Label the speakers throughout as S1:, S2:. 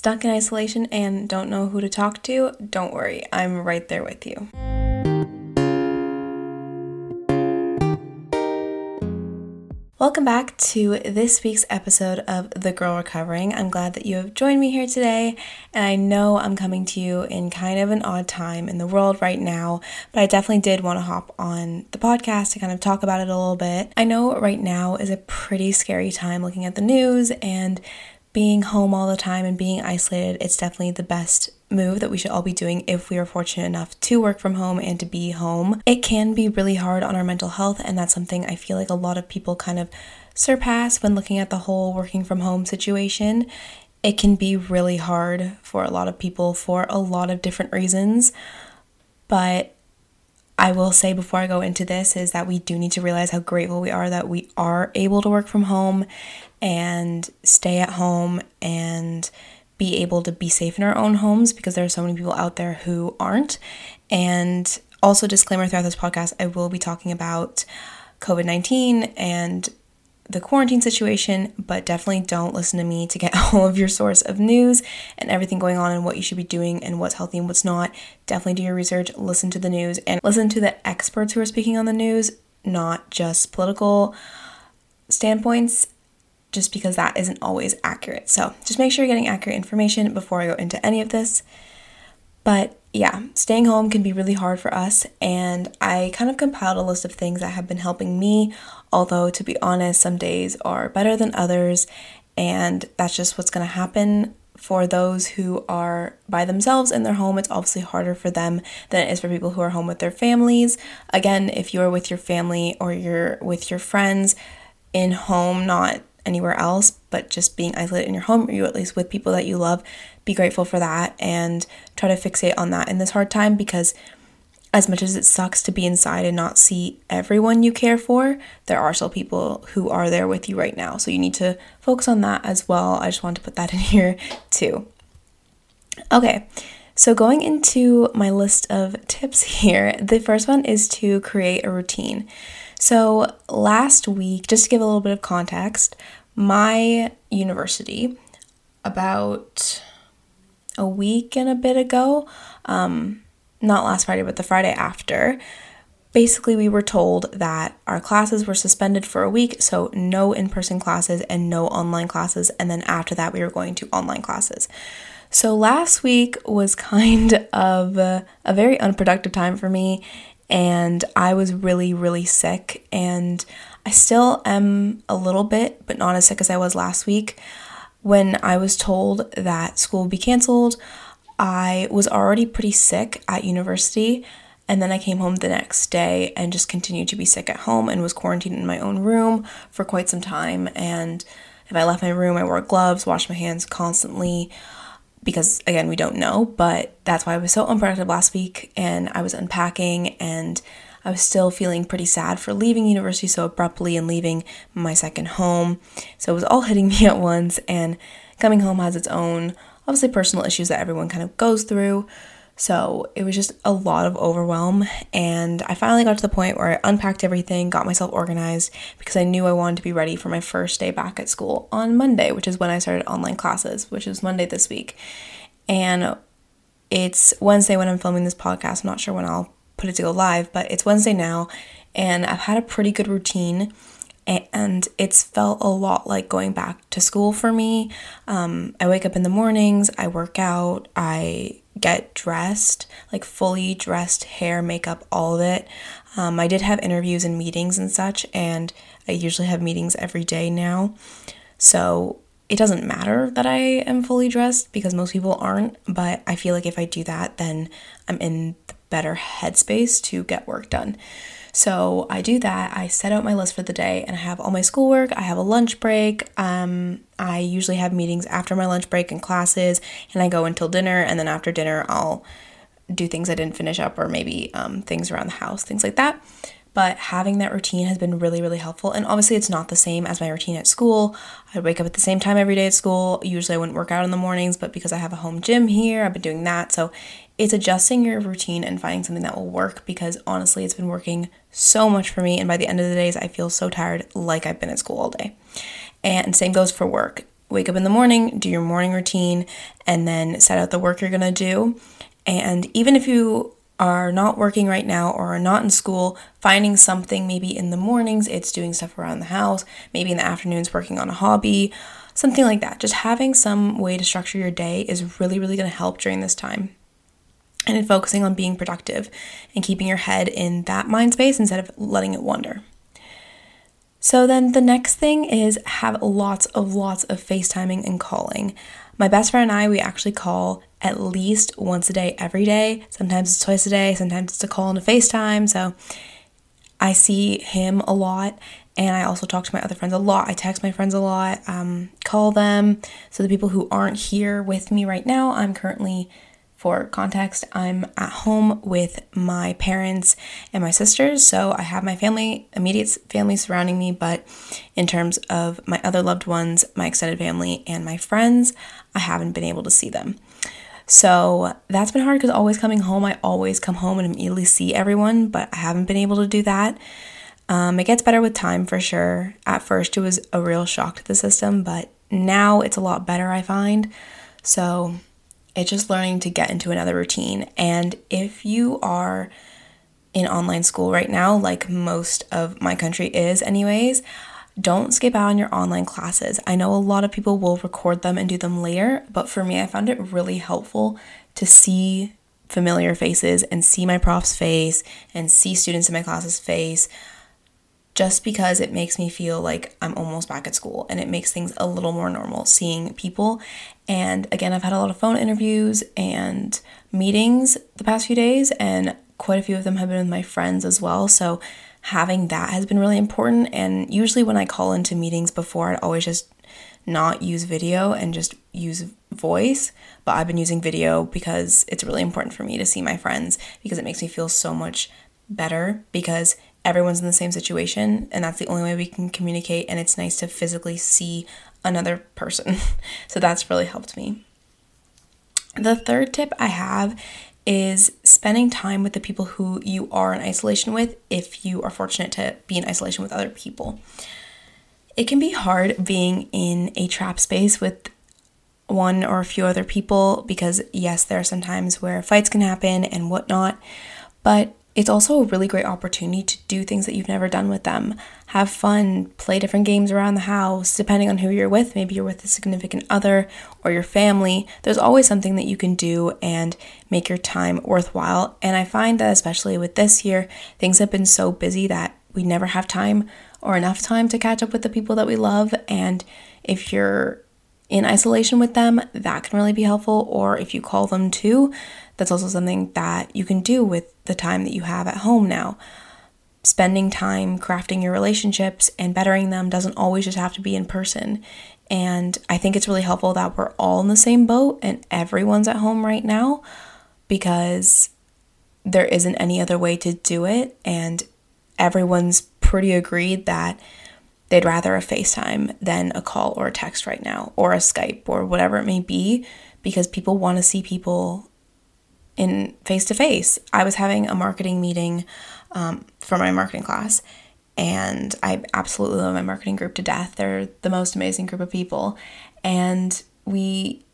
S1: stuck in isolation and don't know who to talk to, don't worry, I'm right there with you. Welcome back to this week's episode of The Girl Recovering. I'm glad that you have joined me here today, and I know I'm coming to you in kind of an odd time in the world right now, but I definitely did want to hop on the podcast to kind of talk about it a little bit. I know right now is a pretty scary time looking at the news and being home all the time and being isolated. It's definitely the best move that we should all be doing if we are fortunate enough to work from home and to be home. It can be really hard on our mental health, and that's something I feel like a lot of people kind of surpass when looking at the whole working from home situation. It can be really hard for a lot of people for a lot of different reasons, but I will say before I go into this is that we do need to realize how grateful we are that we are able to work from home and stay at home and be able to be safe in our own homes because there are so many people out there who aren't. And also, disclaimer throughout this podcast, I will be talking about COVID 19 and the quarantine situation, but definitely don't listen to me to get all of your source of news and everything going on and what you should be doing and what's healthy and what's not. Definitely do your research, listen to the news, and listen to the experts who are speaking on the news, not just political standpoints just because that isn't always accurate. So just make sure you're getting accurate information before I go into any of this. But yeah, staying home can be really hard for us, and I kind of compiled a list of things that have been helping me, although to be honest, some days are better than others, and that's just what's to happen. For those who are by themselves in their home, it's obviously harder for them than it is for people who are home with their families. Again, if you're with your family or you're with your friends in home, not anywhere else, but just being isolated in your home, or you at least with people that you love, be grateful for that and try to fixate on that in this hard time because as much as it sucks to be inside and not see everyone you care for, there are still people who are there with you right now. So you need to focus on that as well. I just want to put that in here too. Okay, so going into my list of tips here, the first one is to create a routine. So, last week, just to give a little bit of context, my university, about a week and a bit ago, um, not last Friday, but the Friday after, basically we were told that our classes were suspended for a week, so no in person classes and no online classes, and then after that, we were going to online classes. So last week was kind of a, a very unproductive time for me, and I was really, really sick. And I still am a little bit, but not as sick as I was last week. When I was told that school would be canceled, I was already pretty sick at university. And then I came home the next day and just continued to be sick at home and was quarantined in my own room for quite some time. And if I left my room, I wore gloves, washed my hands constantly because again, we don't know, but that's why I was so unproductive last week and I was unpacking and I was still feeling pretty sad for leaving university so abruptly and leaving my second home. So it was all hitting me at once and coming home has its own obviously personal issues that everyone kind of goes through. So it was just a lot of overwhelm. And I finally got to the point where I unpacked everything, got myself organized because I knew I wanted to be ready for my first day back at school on Monday, which is when I started online classes, which is Monday this week. And it's Wednesday when I'm filming this podcast. I'm not sure when I'll put it to go live, but it's Wednesday now. And I've had a pretty good routine and it's felt a lot like going back to school for me. Um, I wake up in the mornings, I work out, I get dressed, like fully dressed, hair, makeup, all of it. Um, I did have interviews and meetings and such, and I usually have meetings every day now. So it doesn't matter that I am fully dressed because most people aren't, but I feel like if I do that, then I'm in the better headspace to get work done. So I do that. I set out my list for the day and I have all my schoolwork. I have a lunch break. Um, I usually have meetings after my lunch break and classes, and I go until dinner. And then after dinner, I'll do things I didn't finish up or maybe um, things around the house, things like that. But having that routine has been really, really helpful. And obviously, it's not the same as my routine at school. I wake up at the same time every day at school. Usually, I wouldn't work out in the mornings, but because I have a home gym here, I've been doing that. So it's adjusting your routine and finding something that will work because honestly, it's been working so much for me. And by the end of the days, I feel so tired, like I've been at school all day. And same goes for work. wake up in the morning, do your morning routine, and then set out the work you're gonna do. And even if you are not working right now or are not in school, finding something maybe in the mornings, it's doing stuff around the house, maybe in the afternoons, working on a hobby, something like that. Just having some way to structure your day is really, really gonna help during this time. And in focusing on being productive and keeping your head in that mind space instead of letting it wander. So then the next thing is have lots of lots of FaceTiming and calling. My best friend and I, we actually call at least once a day every day. Sometimes it's twice a day, sometimes it's a call and a FaceTime. So I see him a lot and I also talk to my other friends a lot. I text my friends a lot, um, call them. So the people who aren't here with me right now, I'm currently for context, I'm at home with my parents and my sisters, so I have my family, immediate family surrounding me, but in terms of my other loved ones, my extended family, and my friends, I haven't been able to see them. So that's been hard because always coming home, I always come home and immediately see everyone, but I haven't been able to do that. Um, it gets better with time for sure. At first, it was a real shock to the system, but now it's a lot better, I find. So it's just learning to get into another routine. And if you are in online school right now, like most of my country is, anyways, don't skip out on your online classes. I know a lot of people will record them and do them later, but for me, I found it really helpful to see familiar faces and see my prof's face and see students in my class's face just because it makes me feel like I'm almost back at school and it makes things a little more normal seeing people. And again, I've had a lot of phone interviews and meetings the past few days, and quite a few of them have been with my friends as well. So having that has been really important. And usually, when I call into meetings before, I'd always just not use video and just use voice. But I've been using video because it's really important for me to see my friends because it makes me feel so much better because everyone's in the same situation and that's the only way we can communicate and it's nice to physically see another person. so that's really helped me. The third tip I have is spending time with the people who you are in isolation with if you are fortunate to be in isolation with other people. It can be hard being in a trap space with one or a few other people because, yes, there are some times where fights can happen and whatnot, but it's also a really great opportunity to do things that you've never done with them. Have fun, play different games around the house, depending on who you're with. Maybe you're with a significant other or your family. There's always something that you can do and make your time worthwhile. And I find that, especially with this year, things have been so busy that we never have time or enough time to catch up with the people that we love. And if you're in isolation with them, that can really be helpful. Or if you call them too, that's also something that you can do with the time that you have at home now. Spending time crafting your relationships and bettering them doesn't always just have to be in person. And I think it's really helpful that we're all in the same boat and everyone's at home right now because there isn't any other way to do it. And everyone's pretty agreed that they'd rather a FaceTime than a call or a text right now, or a Skype or whatever it may be, because people want to see people in face to face. I was having a marketing meeting um, for my marketing class, and I absolutely love my marketing group to death. They're the most amazing group of people, and we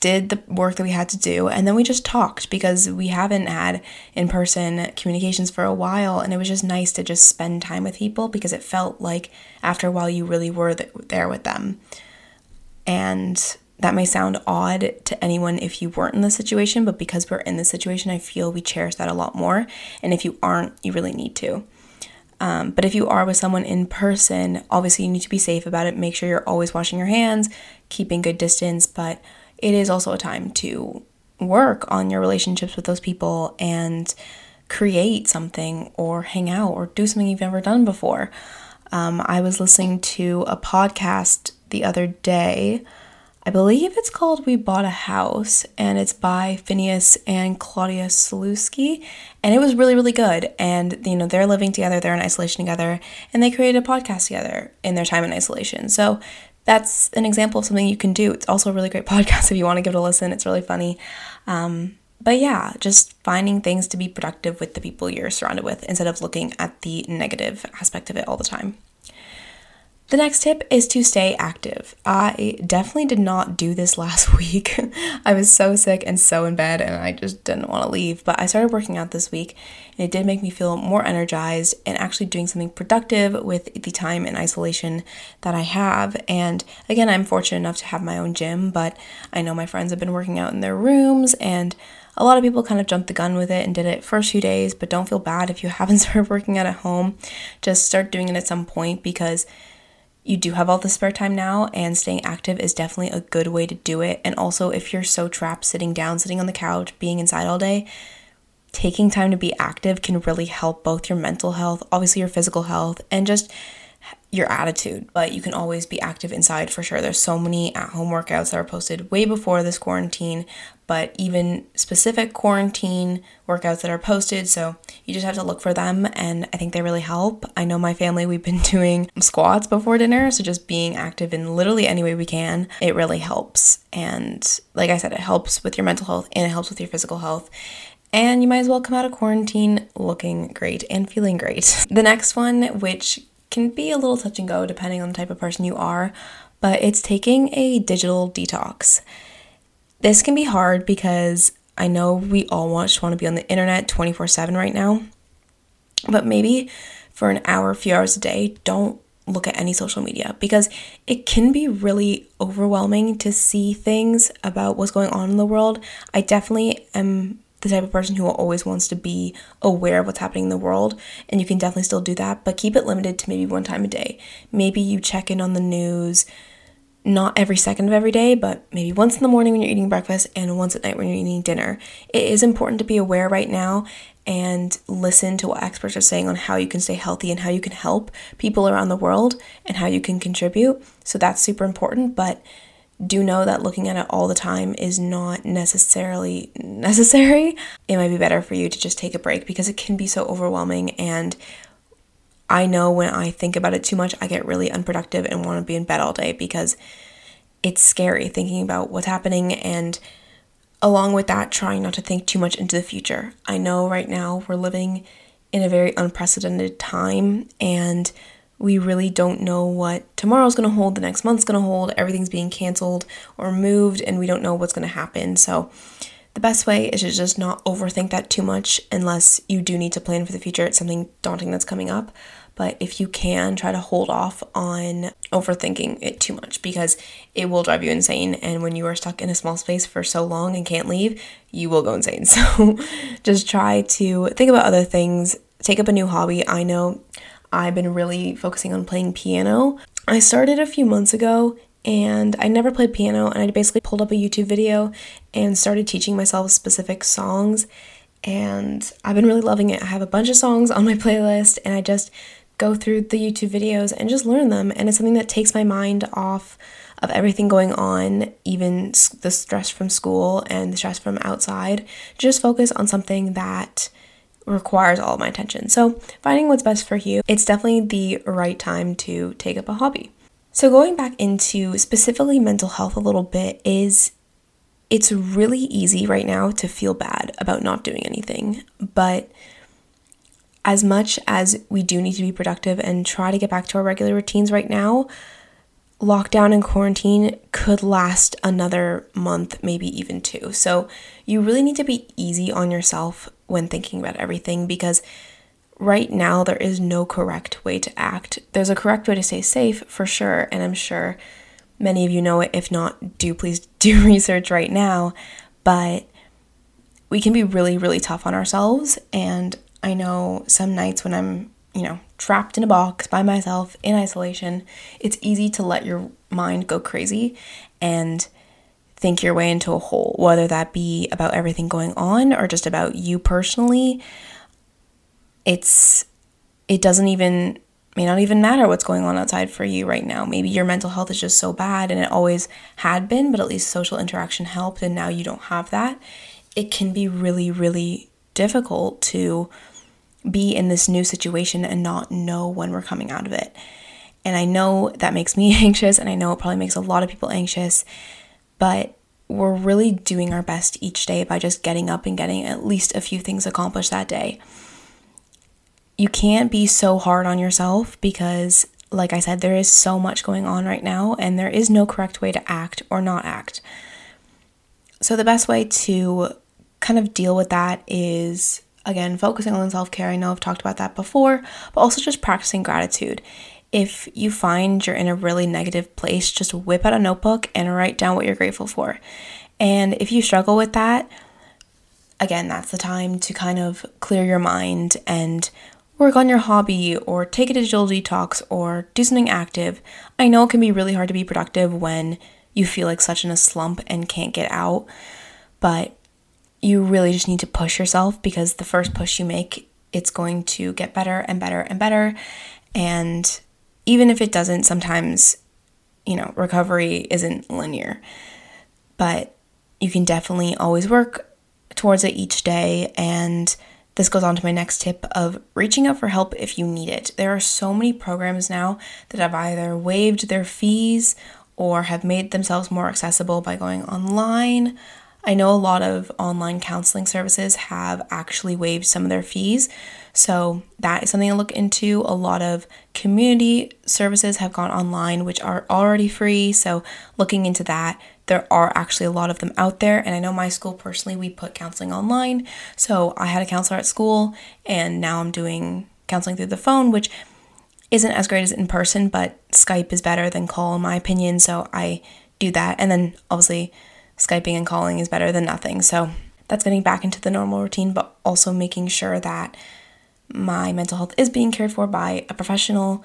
S1: did the work that we had to do and then we just talked because we haven't had in-person communications for a while and it was just nice to just spend time with people because it felt like after a while you really were there with them and that may sound odd to anyone if you weren't in the situation, but because we're in the situation, I feel we cherish that a lot more. And if you aren't, you really need to. Um, but if you are with someone in person, obviously you need to be safe about it. Make sure you're always washing your hands, keeping good distance. But it is also a time to work on your relationships with those people and create something or hang out or do something you've never done before. Um, I was listening to a podcast the other day I believe it's called We Bought a House, and it's by Finneas and Claudia Sulewski. And it was really, really good. And, you know, they're living together, they're in isolation together, and they created a podcast together in their time in isolation. So that's an example of something you can do. It's also a really great podcast if you want to give it a listen. It's really funny. Um, but yeah, just finding things to be productive with the people you're surrounded with instead of looking at the negative aspect of it all the time. The next tip is to stay active. I definitely did not do this last week. I was so sick and so in bed, and I just didn't want to leave. But I started working out this week, and it did make me feel more energized and actually doing something productive with the time in isolation that I have. And again, I'm fortunate enough to have my own gym, but I know my friends have been working out in their rooms, and a lot of people kind of jumped the gun with it and did it first few days, but don't feel bad if you haven't started working out at home. Just start doing it at some point because you do have all the spare time now, and staying active is definitely a good way to do it. And also, if you're so trapped sitting down, sitting on the couch, being inside all day, taking time to be active can really help both your mental health, obviously, your physical health, and just your attitude, but you can always be active inside for sure. There's so many at home workouts that are posted way before this quarantine, but even specific quarantine workouts that are posted. So you just have to look for them, and I think they really help. I know my family, we've been doing squats before dinner, so just being active in literally any way we can, it really helps. And like I said, it helps with your mental health and it helps with your physical health. And you might as well come out of quarantine looking great and feeling great. The next one, which can be a little touch and go depending on the type of person you are, but it's taking a digital detox. This can be hard because I know we all want, want to be on the internet 24 7 right now, but maybe for an hour, a few hours a day, don't look at any social media because it can be really overwhelming to see things about what's going on in the world. I definitely am the type of person who always wants to be aware of what's happening in the world, and you can definitely still do that, but keep it limited to maybe one time a day. Maybe you check in on the news not every second of every day, but maybe once in the morning when you're eating breakfast and once at night when you're eating dinner. It is important to be aware right now and listen to what experts are saying on how you can stay healthy and how you can help people around the world and how you can contribute. So that's super important, but do know that looking at it all the time is not necessarily necessary. It might be better for you to just take a break because it can be so overwhelming. And I know when I think about it too much, I get really unproductive and want to be in bed all day because it's scary thinking about what's happening and along with that, trying not to think too much into the future. I know right now we're living in a very unprecedented time and we really don't know what tomorrow's going to hold, the next month's going to hold. Everything's being canceled or moved, and we don't know what's going to happen. So, the best way is to just not overthink that too much unless you do need to plan for the future. It's something daunting that's coming up. But if you can, try to hold off on overthinking it too much because it will drive you insane. And when you are stuck in a small space for so long and can't leave, you will go insane. So just try to think about other things, take up a new hobby. I know I've been really focusing on playing piano. I started a few months ago and I never played piano and I basically pulled up a YouTube video and started teaching myself specific songs and I've been really loving it. I have a bunch of songs on my playlist and I just go through the YouTube videos and just learn them and it's something that takes my mind off of everything going on, even the stress from school and the stress from outside. Just focus on something that requires all my attention. So, finding what's best for you, it's definitely the right time to take up a hobby. So, going back into specifically mental health a little bit is it's really easy right now to feel bad about not doing anything, but as much as we do need to be productive and try to get back to our regular routines right now, lockdown and quarantine could last another month, maybe even two. So, you really need to be easy on yourself when thinking about everything because right now there is no correct way to act. There's a correct way to stay safe for sure, and I'm sure many of you know it. If not, do please do research right now. But we can be really, really tough on ourselves. And I know some nights when I'm, you know, trapped in a box by myself in isolation, it's easy to let your mind go crazy and think your way into a hole, whether that be about everything going on or just about you personally. It's it doesn't even may not even matter what's going on outside for you right now. Maybe your mental health is just so bad and it always had been, but at least social interaction helped and now you don't have that. It can be really really difficult to be in this new situation and not know when we're coming out of it. And I know that makes me anxious, and I know it probably makes a lot of people anxious, but we're really doing our best each day by just getting up and getting at least a few things accomplished that day. You can't be so hard on yourself because like I said, there is so much going on right now, and there is no correct way to act or not act. So, the best way to kind of deal with that is again focusing on self care. I know I've talked about that before, but also just practicing gratitude. If you find you're in a really negative place, just whip out a notebook and write down what you're grateful for. And if you struggle with that, again, that's the time to kind of clear your mind and work on your hobby or take a digital detox or do something active. I know it can be really hard to be productive when you feel like such in a slump and can't get out, but you really just need to push yourself because the first push you make, it's going to get better and better and better. And even if it doesn't, sometimes, you know, recovery isn't linear. But you can definitely always work towards it each day and this goes on to my next tip of reaching out for help if you need it. There are so many programs now that have either waived their fees or have made themselves more accessible by going online. I know a lot of online counseling services have actually waived some of their fees. So that is something to look into. A lot of community services have gone online, which are already free. So looking into that, there are actually a lot of them out there. And I know my school personally, we put counseling online. So I had a counselor at school, and now I'm doing counseling through the phone, which isn't as great as in person, but Skype is better than call, in my opinion. So I do that. And then obviously, Skyping and calling is better than nothing. So that's getting back into the normal routine, but also making sure that my mental health is being cared for by a professional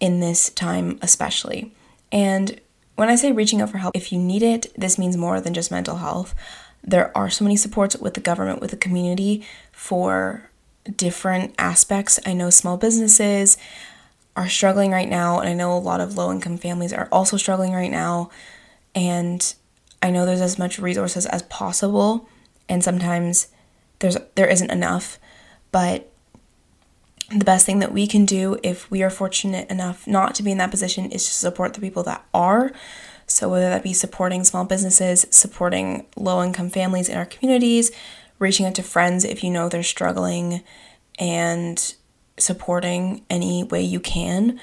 S1: in this time, especially. And when I say reaching out for help, if you need it, this means more than just mental health. There are so many supports with the government, with the community for different aspects. I know small businesses are struggling right now, and I know a lot of low income families are also struggling right now. And I know there's as much resources as possible, and sometimes there's there isn't enough, but the best thing that we can do if we are fortunate enough not to be in that position is to support the people that are. So, whether that be supporting small businesses, supporting low income families in our communities, reaching out to friends if you know they're struggling, and supporting any way you can,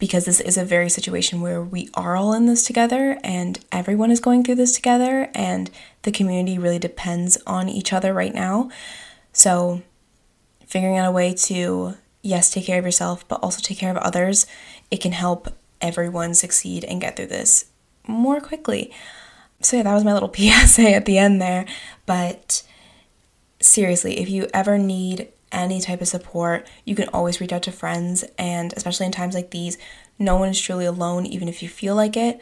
S1: because this is a very situation where we are all in this together and everyone is going through this together, and the community really depends on each other right now. So, figuring out a way to, yes, take care of yourself, but also take care of others, it can help everyone succeed and get through this more quickly. So, yeah, that was my little PSA at the end there. But seriously, if you ever need any type of support, you can always reach out to friends. And especially in times like these, no one is truly alone, even if you feel like it.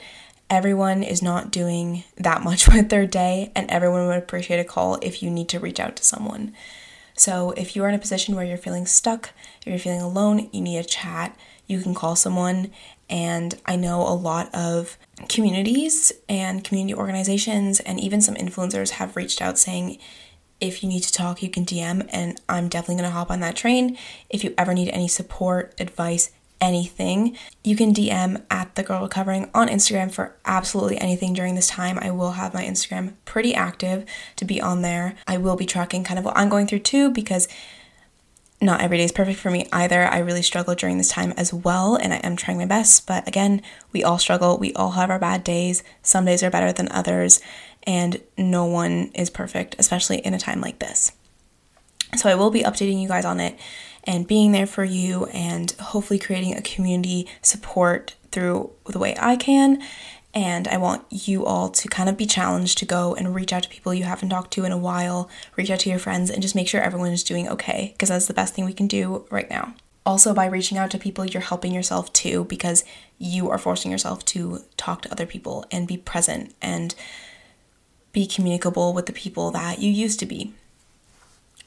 S1: Everyone is not doing that much with their day, and everyone would appreciate a call if you need to reach out to someone. So, if you're in a position where you're feeling stuck, if you're feeling alone, you need a chat, you can call someone. And I know a lot of communities and community organizations and even some influencers have reached out saying, if you need to talk, you can DM, and I'm definitely gonna hop on that train. If you ever need any support, advice, anything, you can DM at the girl recovering on Instagram for absolutely anything during this time. I will have my Instagram pretty active to be on there. I will be tracking kind of what I'm going through too because not every day is perfect for me either. I really struggle during this time as well, and I am trying my best. But again, we all struggle. We all have our bad days. Some days are better than others, and no one is perfect, especially in a time like this. So I will be updating you guys on it and being there for you and hopefully creating a community support through the way I can. And I want you all to kind of be challenged to go and reach out to people you haven't talked to in a while, reach out to your friends, and just make sure everyone is doing okay, because that's the best thing we can do right now. Also, by reaching out to people, you're helping yourself too, because you are forcing yourself to talk to other people and be present and be communicable with the people that you used to be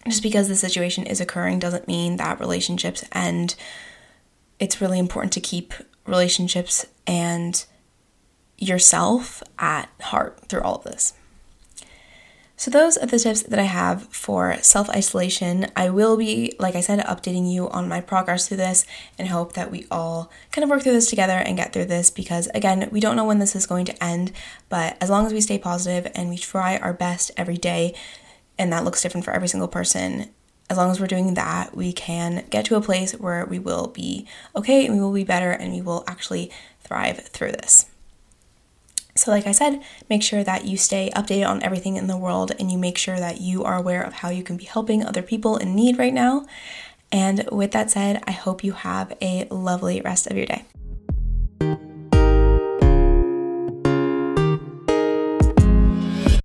S1: just because the situation is occurring doesn't mean that relationships end. It's really important to keep relationships and yourself at heart through all of this. So, those are the tips that I have for self isolation. I will be, like I said, updating you on my progress through this and hope that we all kind of work through this together and get through this because, again, we don't know when this is going to end, but as long as we stay positive and we try our best every day and that looks different for every single person, as long as we're doing that, we can get to a place where we will be okay and we will be better and we will actually thrive through this. So, like I said, make sure that you stay updated on everything in the world and you make sure that you are aware of how you can be helping other people in need right now. And with that said, I hope you have a lovely rest of your day.